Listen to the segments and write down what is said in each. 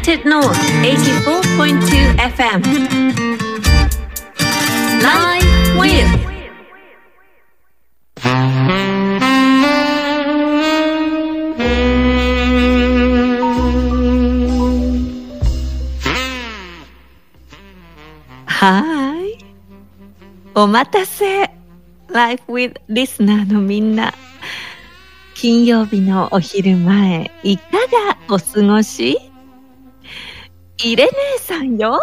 United North 84.2 FM Live with はい。お待たせ。Life with Listener のみんな。金曜日のお昼前、いかがお過ごしイレネーさんよ。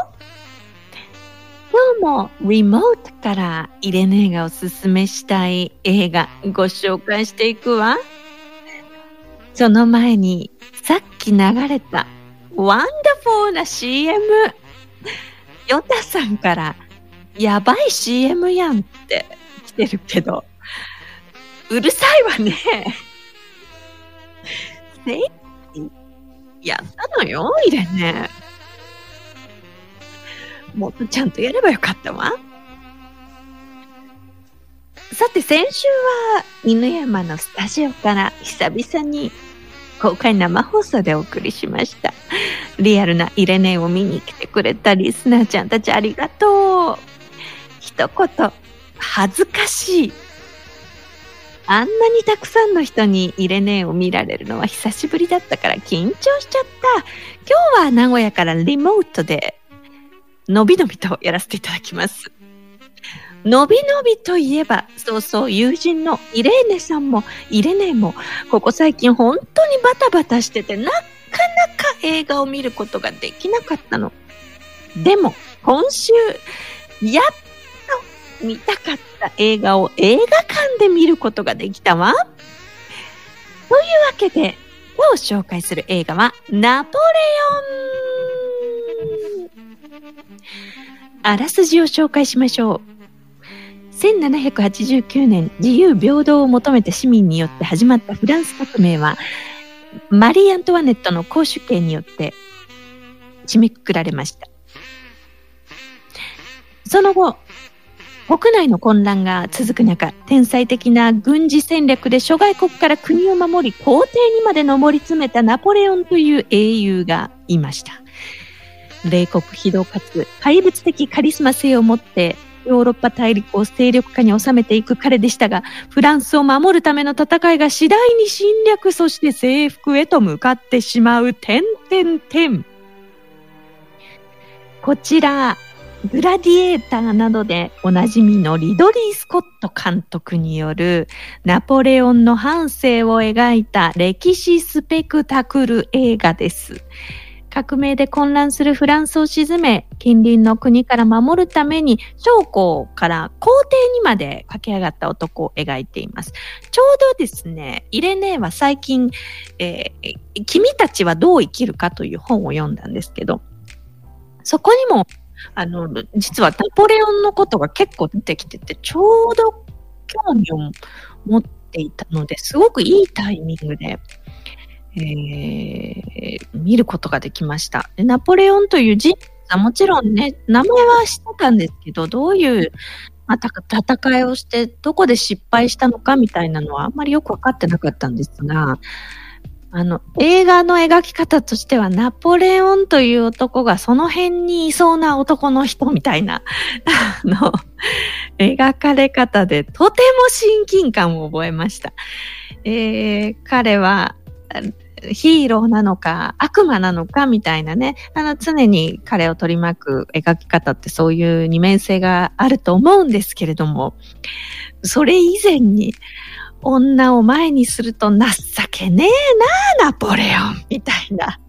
今日もリモートからイレネーがおすすめしたい映画ご紹介していくわ。その前にさっき流れた wonderful な CM。ヨタさんからやばい CM やんって来てるけど、うるさいわね。せいやったのよ、イレネ。もっとちゃんとやればよかったわ。さて、先週は犬山のスタジオから久々に公開生放送でお送りしました。リアルなイレネを見に来てくれたリスナーちゃんたちありがとう。一言、恥ずかしい。あんなにたくさんの人にイレネを見られるのは久しぶりだったから緊張しちゃった。今日は名古屋からリモートで、のびのびとやらせていただきます。のびのびといえば、そうそう、友人のイレーネさんも、イレネも、ここ最近本当にバタバタしてて、なかなか映画を見ることができなかったの。でも、今週、やっと見たかった映画を映画館で見ることができたわ。というわけで、今日紹介する映画は、ナポレオンあらすじを紹介しましょう。1789年自由平等を求めた市民によって始まったフランス革命はマリー・アントワネットの公主権によって締めくくられましたその後国内の混乱が続く中天才的な軍事戦略で諸外国から国を守り皇帝にまで上り詰めたナポレオンという英雄がいました冷酷非道かつ怪物的カリスマ性を持ってヨーロッパ大陸を勢力下に収めていく彼でしたが、フランスを守るための戦いが次第に侵略、そして征服へと向かってしまう、点々点。こちら、グラディエーターなどでおなじみのリドリー・スコット監督によるナポレオンの半生を描いた歴史スペクタクル映画です。革命で混乱するフランスを鎮め、近隣の国から守るために、将校から皇帝にまで駆け上がった男を描いています。ちょうどですね、イレネーは最近、えー、君たちはどう生きるかという本を読んだんですけど、そこにも、あの、実はナポレオンのことが結構出てきてて、ちょうど興味を持っていたので、すごくいいタイミングで、えー、見ることができました。でナポレオンという人物はもちろんね、名前は知ってたんですけど、どういう、まあ、戦いをして、どこで失敗したのかみたいなのはあんまりよくわかってなかったんですが、あの、映画の描き方としては、ナポレオンという男がその辺にいそうな男の人みたいな、あの、描かれ方でとても親近感を覚えました。えー、彼は、ヒーローなのか悪魔なのかみたいなね、あの常に彼を取り巻く描き方ってそういう二面性があると思うんですけれども、それ以前に女を前にすると情けねえな、ナポレオンみたいな。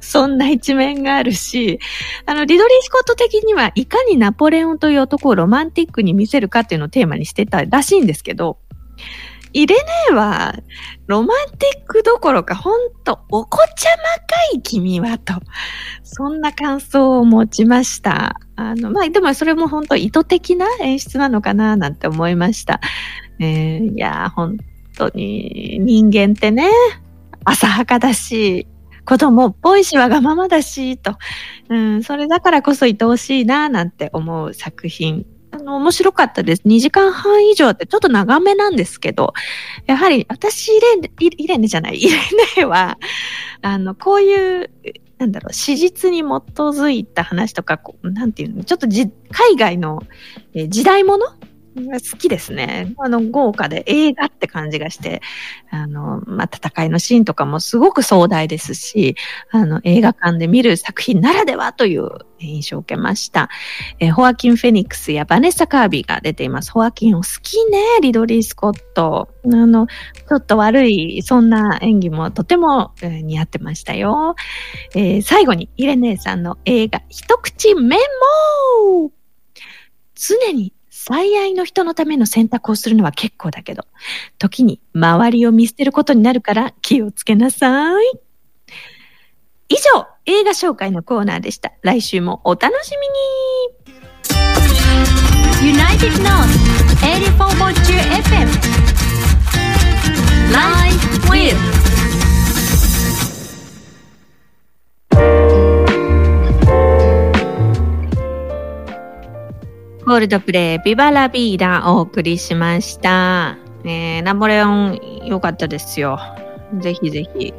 そんな一面があるし、あの、リドリー・スコット的にはいかにナポレオンという男をロマンティックに見せるかっていうのをテーマにしてたらしいんですけど、イレネーは、ロマンティックどころか、ほんと、お子ちゃまかい君は、と。そんな感想を持ちました。あの、まあ、でもそれも本当意図的な演出なのかな、なんて思いました。えー、いや、本当に、人間ってね、浅はかだし、子供っぽいしわがままだし、と。うん、それだからこそ愛おしいな、なんて思う作品の、面白かったです。2時間半以上ってちょっと長めなんですけど、やはり私、イレン、イレンネじゃない、イレネは、あの、こういうなんだろう、史実に基づいた話とか、こうなんていうの、ちょっとじ海外の、え時代物好きですね。あの、豪華で映画って感じがして、あの、まあ、戦いのシーンとかもすごく壮大ですし、あの、映画館で見る作品ならではという印象を受けました。えーホアキン・フェニックスやバネッサ・カービーが出ています。ホアキンを好きね、リドリー・スコット。あの、ちょっと悪い、そんな演技もとても、えー似合ってましたよ。えー最後に、イレネーさんの映画、一口メモ常に最愛の人のための選択をするのは結構だけど、時に周りを見捨てることになるから気をつけなさい。以上、映画紹介のコーナーでした。来週もお楽しみに United North 84.2 FM Live with コールドプレイ、ビバラビーダお送りしました。えー、ナポレオン良かったですよ。ぜひぜひ。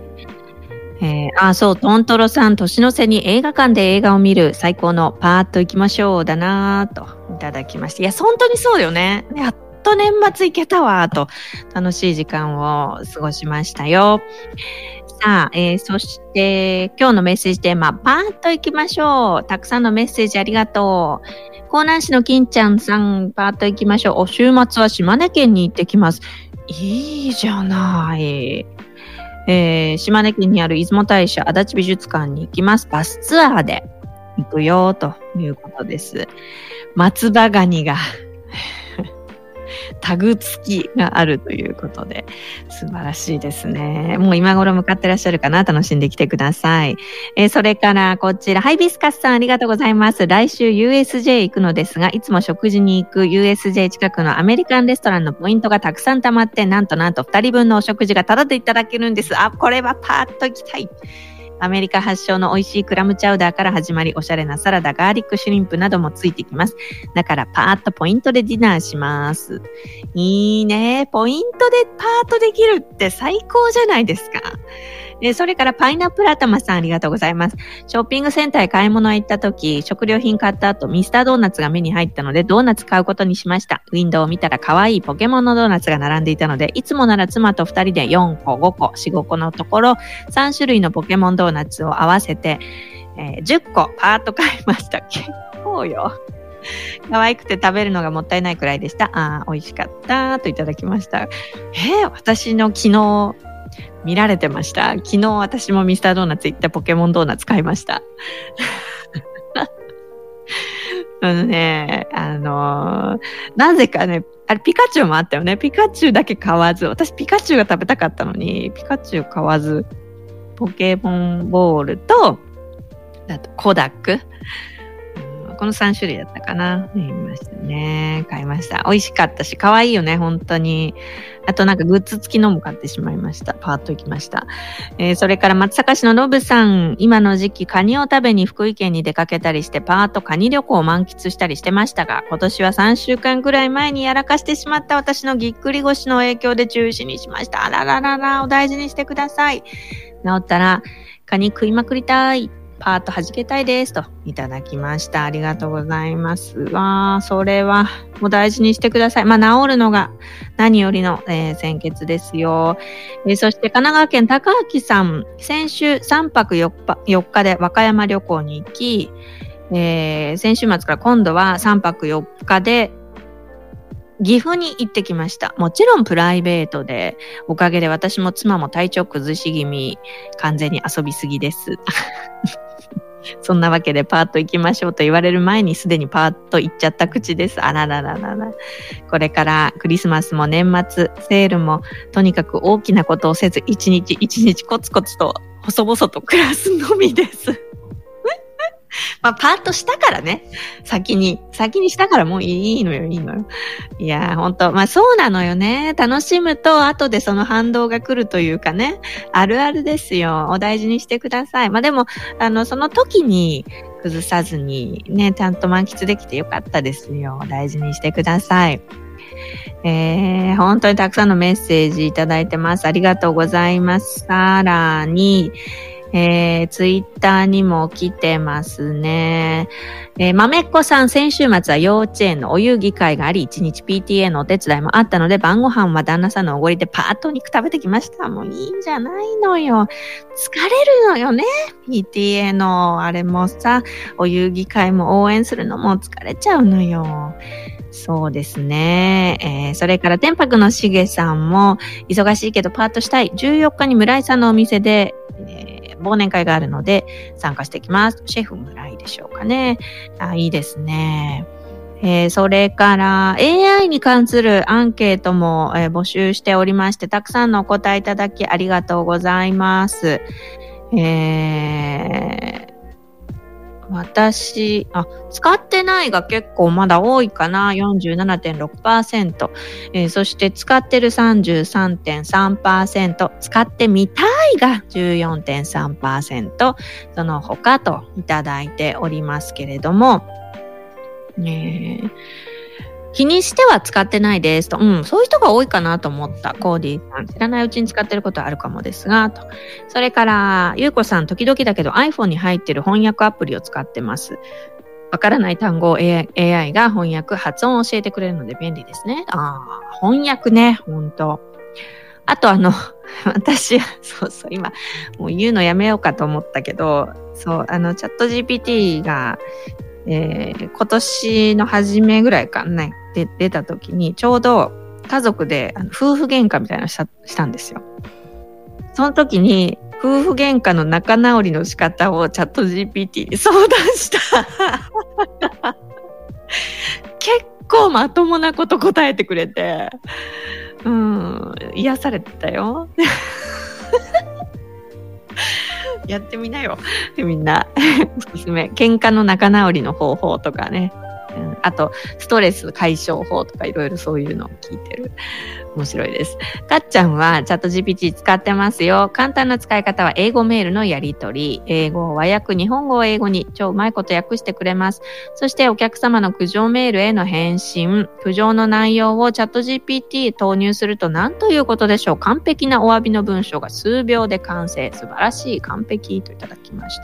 えー、あ、そう、トントロさん、年の瀬に映画館で映画を見る最高のパーッと行きましょうだなぁといただきまして。いや、本当にそうだよね。やっと年末行けたわと楽しい時間を過ごしましたよ。さあ、えー、そして今日のメッセージテーマ、パーッと行きましょう。たくさんのメッセージありがとう。江南市の金ちゃんさん、パーッと行きましょう。お週末は島根県に行ってきます。いいじゃない。えー、島根県にある出雲大社足立美術館に行きます。バスツアーで行くよということです。松葉ガニがタグ付きがあるということで素晴らしいですね。もう今頃向かってらっしゃるかな楽しんできてください。えーそれからこちら、ハイビスカスさんありがとうございます。来週 USJ 行くのですが、いつも食事に行く USJ 近くのアメリカンレストランのポイントがたくさん溜まって、なんとなんと2人分のお食事がタダでいただけるんです。あ、これはパーッと行きたい。アメリカ発祥の美味しいクラムチャウダーから始まり、おしゃれなサラダ、ガーリックシュリンプなどもついてきます。だからパーッとポイントでディナーします。いいね。ポイントでパートできるって最高じゃないですか。でそれからパイナップル頭さんありがとうございます。ショッピングセンターへ買い物へ行った時、食料品買った後、ミスタードーナツが目に入ったので、ドーナツ買うことにしました。ウィンドウを見たら可愛いポケモンのドーナツが並んでいたので、いつもなら妻と二人で4個、5個、4、5個のところ、3種類のポケモンドーナツを合わせて、えー10個パーッと買いました。結構よ。可愛くて食べるのがもったいないくらいでした。ああ、美味しかった。といただきました。えー私の昨日、見られてました。昨日私もミスタードーナツ行ってポケモンドーナツ買いました。あのね、あのーなぜかね、あれピカチュウもあったよね。ピカチュウだけ買わず、私ピカチュウが食べたかったのに、ピカチュウ買わず、ポケモンボールと、あとコダック。うんこの3種類だったかな。見ましたね。買いました。美味しかったし、可愛いよね、本当に。あとなんかグッズ付きのも買ってしまいました。パーッと行きました。えーそれから松阪市のノブさん、今の時期カニを食べに福井県に出かけたりして、パーッとカニ旅行を満喫したりしてましたが、今年は3週間くらい前にやらかしてしまった私のぎっくり腰の影響で中止にしました。あらららら、お大事にしてください。治ったら、カニ食いまくりたい。パーッと弾けたいです。と、いただきました。ありがとうございます。わあ、それは、もう大事にしてください。まあ、治るのが何よりの、えー先決ですよ。えーそして、神奈川県高明さん、先週3泊4日 ,4 日で和歌山旅行に行き、えー先週末から今度は3泊4日で岐阜に行ってきました。もちろんプライベートで、おかげで私も妻も体調崩し気味、完全に遊びすぎです。そんなわけでパーッと行きましょうと言われる前にすでにパーッと行っちゃった口です。あららららら。これからクリスマスも年末、セールもとにかく大きなことをせず一日一日コツコツと細々と暮らすのみです。まあ、パーッとしたからね。先に。先にしたからもういいのよ、いいのよ。いやー、ほんと。まあ、そうなのよね。楽しむと、後でその反動が来るというかね。あるあるですよ。お大事にしてください。まあ、でも、あの、その時に崩さずにね、ちゃんと満喫できてよかったですよ。大事にしてください。えー、本当にたくさんのメッセージいただいてます。ありがとうございます。さらに、えー、ツイッターにも来てますね。えー、まめっこさん、先週末は幼稚園のお遊戯会があり、一日 PTA のお手伝いもあったので、晩ご飯は旦那さんのおごりでパーッと肉食べてきました。もういいんじゃないのよ。疲れるのよね。PTA のあれもさ、お遊戯会も応援するのも疲れちゃうのよ。そうですね。えー、それから天白のしげさんも、忙しいけどパートしたい。14日に村井さんのお店で、忘年会があるので参加してきます。シェフ村井でしょうかね。あ、いいですね。えー、それから AI に関するアンケートも、えー、募集しておりまして、たくさんのお答えいただきありがとうございます。えー私、あ、使ってないが結構まだ多いかな。47.6%。えー、そして使ってる33.3%。使ってみたいが14.3%。その他といただいておりますけれども、え気にしては使ってないですと。うん、そういう人が多いかなと思った。コーディさん。知らないうちに使ってることはあるかもですが、と。それから、ゆうこさん、時々だけど iPhone に入ってる翻訳アプリを使ってます。わからない単語を AI, AI が翻訳、発音を教えてくれるので便利ですね。ああ、翻訳ね、ほんと。あとあの、私、そうそう、今、もう言うのやめようかと思ったけど、そう、あの、チャット GPT が、えー、今年の初めぐらいかね、で出た時に、ちょうど家族であの夫婦喧嘩みたいなのしたしたんですよ。その時に、夫婦喧嘩の仲直りの仕方をチャット GPT に 相談した。結構まともなこと答えてくれて、うん、癒されてたよ。やってみなよ。みんな。おすすめ。喧嘩の仲直りの方法とかね。うん、あと、ストレス解消法とかいろいろそういうのを聞いてる。面白いです。かっちゃんはチャット GPT 使ってますよ。簡単な使い方は英語メールのやり取り、英語を和訳、日本語を英語に超うまいこと訳してくれます。そしてお客様の苦情メールへの返信、苦情の内容をチャット GPT 投入すると何ということでしょう。完璧なお詫びの文章が数秒で完成。素晴らしい。完璧といただきました。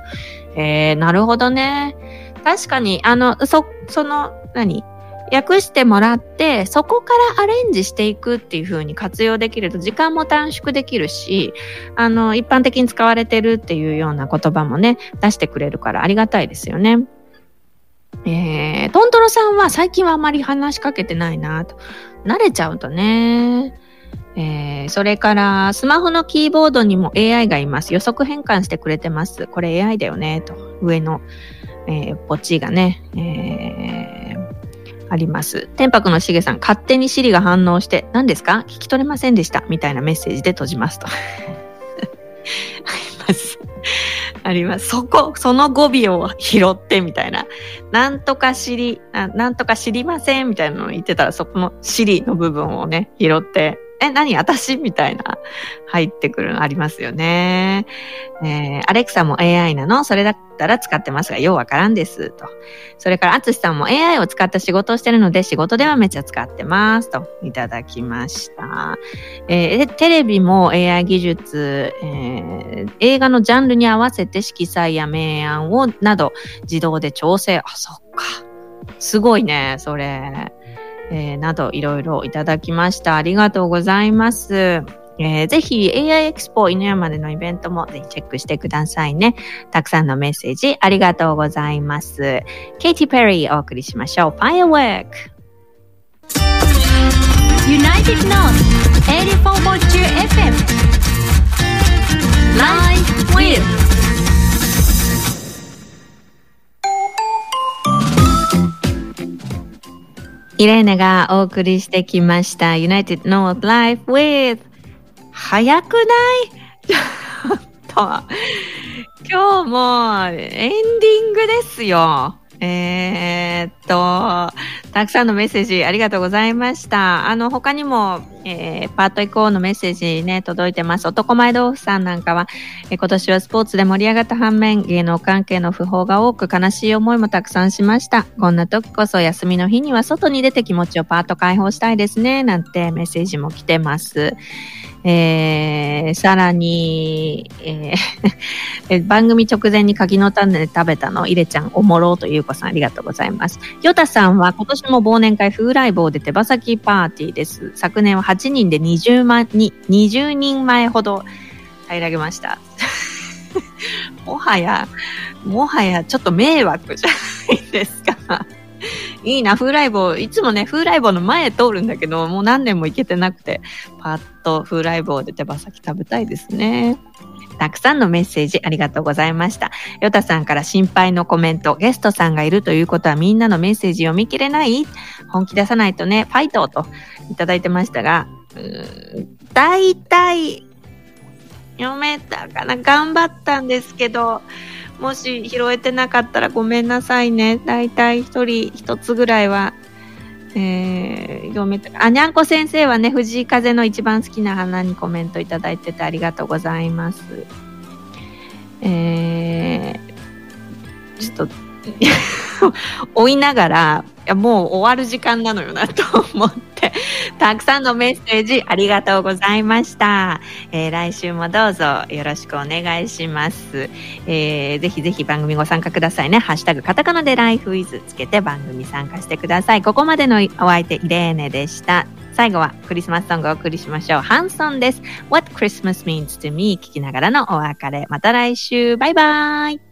えー、なるほどね。確かに、あの、そ、その、何？訳してもらって、そこからアレンジしていくっていう風に活用できると時間も短縮できるし、あの、一般的に使われてるっていうような言葉もね、出してくれるからありがたいですよね。えー、トントロさんは最近はあまり話しかけてないなと。慣れちゃうとね。えー、それから、スマホのキーボードにも AI がいます。予測変換してくれてます。これ AI だよね、と。上のえー、ポチがね、えー、あります。天白のしげさん、勝手にシリが反応して、何ですか？聞き取れませんでした。みたいなメッセージで閉じますと。あります。あります。そこ、その語尾を拾ってみたいな。なんとか知り、なんとか知りませんみたいなのを言ってたら、そこのシリの部分をね、拾ってえ、何？私？みたいな入ってくるのありますよね。えー、アレクサも AI なの？それだったら使ってますが、ようわからんです。と。それから、アツシさんも AI を使った仕事をしてるので、仕事ではめっちゃ使ってます。と、いただきました。えー、テレビも AI 技術、えー、映画のジャンルに合わせて色彩や明暗を、など、自動で調整。あ、そっか。すごいね、それ。えー、などいろいろいただきました。ありがとうございます。えー、ぜひ AI エクスポ犬山でのイベントもぜひチェックしてくださいね。たくさんのメッセージありがとうございます。ケイティ・ペリーお送りしましょう。Firework! United North 84.2 FM Live with イレーネがお送りしてきました United North Life with 早くない？ちょっと今日もエンディングですよ。えー、っと、たくさんのメッセージありがとうございました。あの、他にもえー、パート以降のメッセージね、届いてます。男前豆腐さんなんかは、えー、今年はスポーツで盛り上がった反面、芸能関係の訃報が多く悲しい思いもたくさんしました。こんな時こそ休みの日には外に出て気持ちをパート解放したいですね、なんてメッセージも来てます。えー、さらに、えー、番組直前に柿の種で食べたの、いれちゃんおもろうという子さんありがとうございます。ヨタさんは今年も忘年会風来坊で手羽先パーティーです。昨年は8人で20万に、20人前ほど平らげました。もはや、もはやちょっと迷惑じゃないですか。いいな、風来坊。いつもね、風来坊の前通るんだけど、もう何年も行けてなくて、パッと風来坊で手羽先食べたいですね。たくさんのメッセージありがとうございました。ヨタさんから心配のコメント、ゲストさんがいるということはみんなのメッセージ読み切れない？本気出さないとね、ファイトといただいてましたが、大体、読めたかな頑張ったんですけど、もし拾えてなかったらごめんなさいね。だいたい一人一つぐらいは、えー、読め。あ、にゃんこ先生はね、藤井風の一番好きな花にコメントいただいててありがとうございます。えー、ちょっと、追いながら、いやもう終わる時間なのよなと思って、たくさんのメッセージありがとうございました。えー、来週もどうぞよろしくお願いします。えー、ぜひぜひ番組ご参加くださいね。ハッシュタグカタカナでライフイズつけて番組参加してください。ここまでのお相手、イレーネでした。最後はクリスマスソングをお送りしましょう。ハンソンです。What Christmas Means to Me 聞きながらのお別れ。また来週。バイバイ。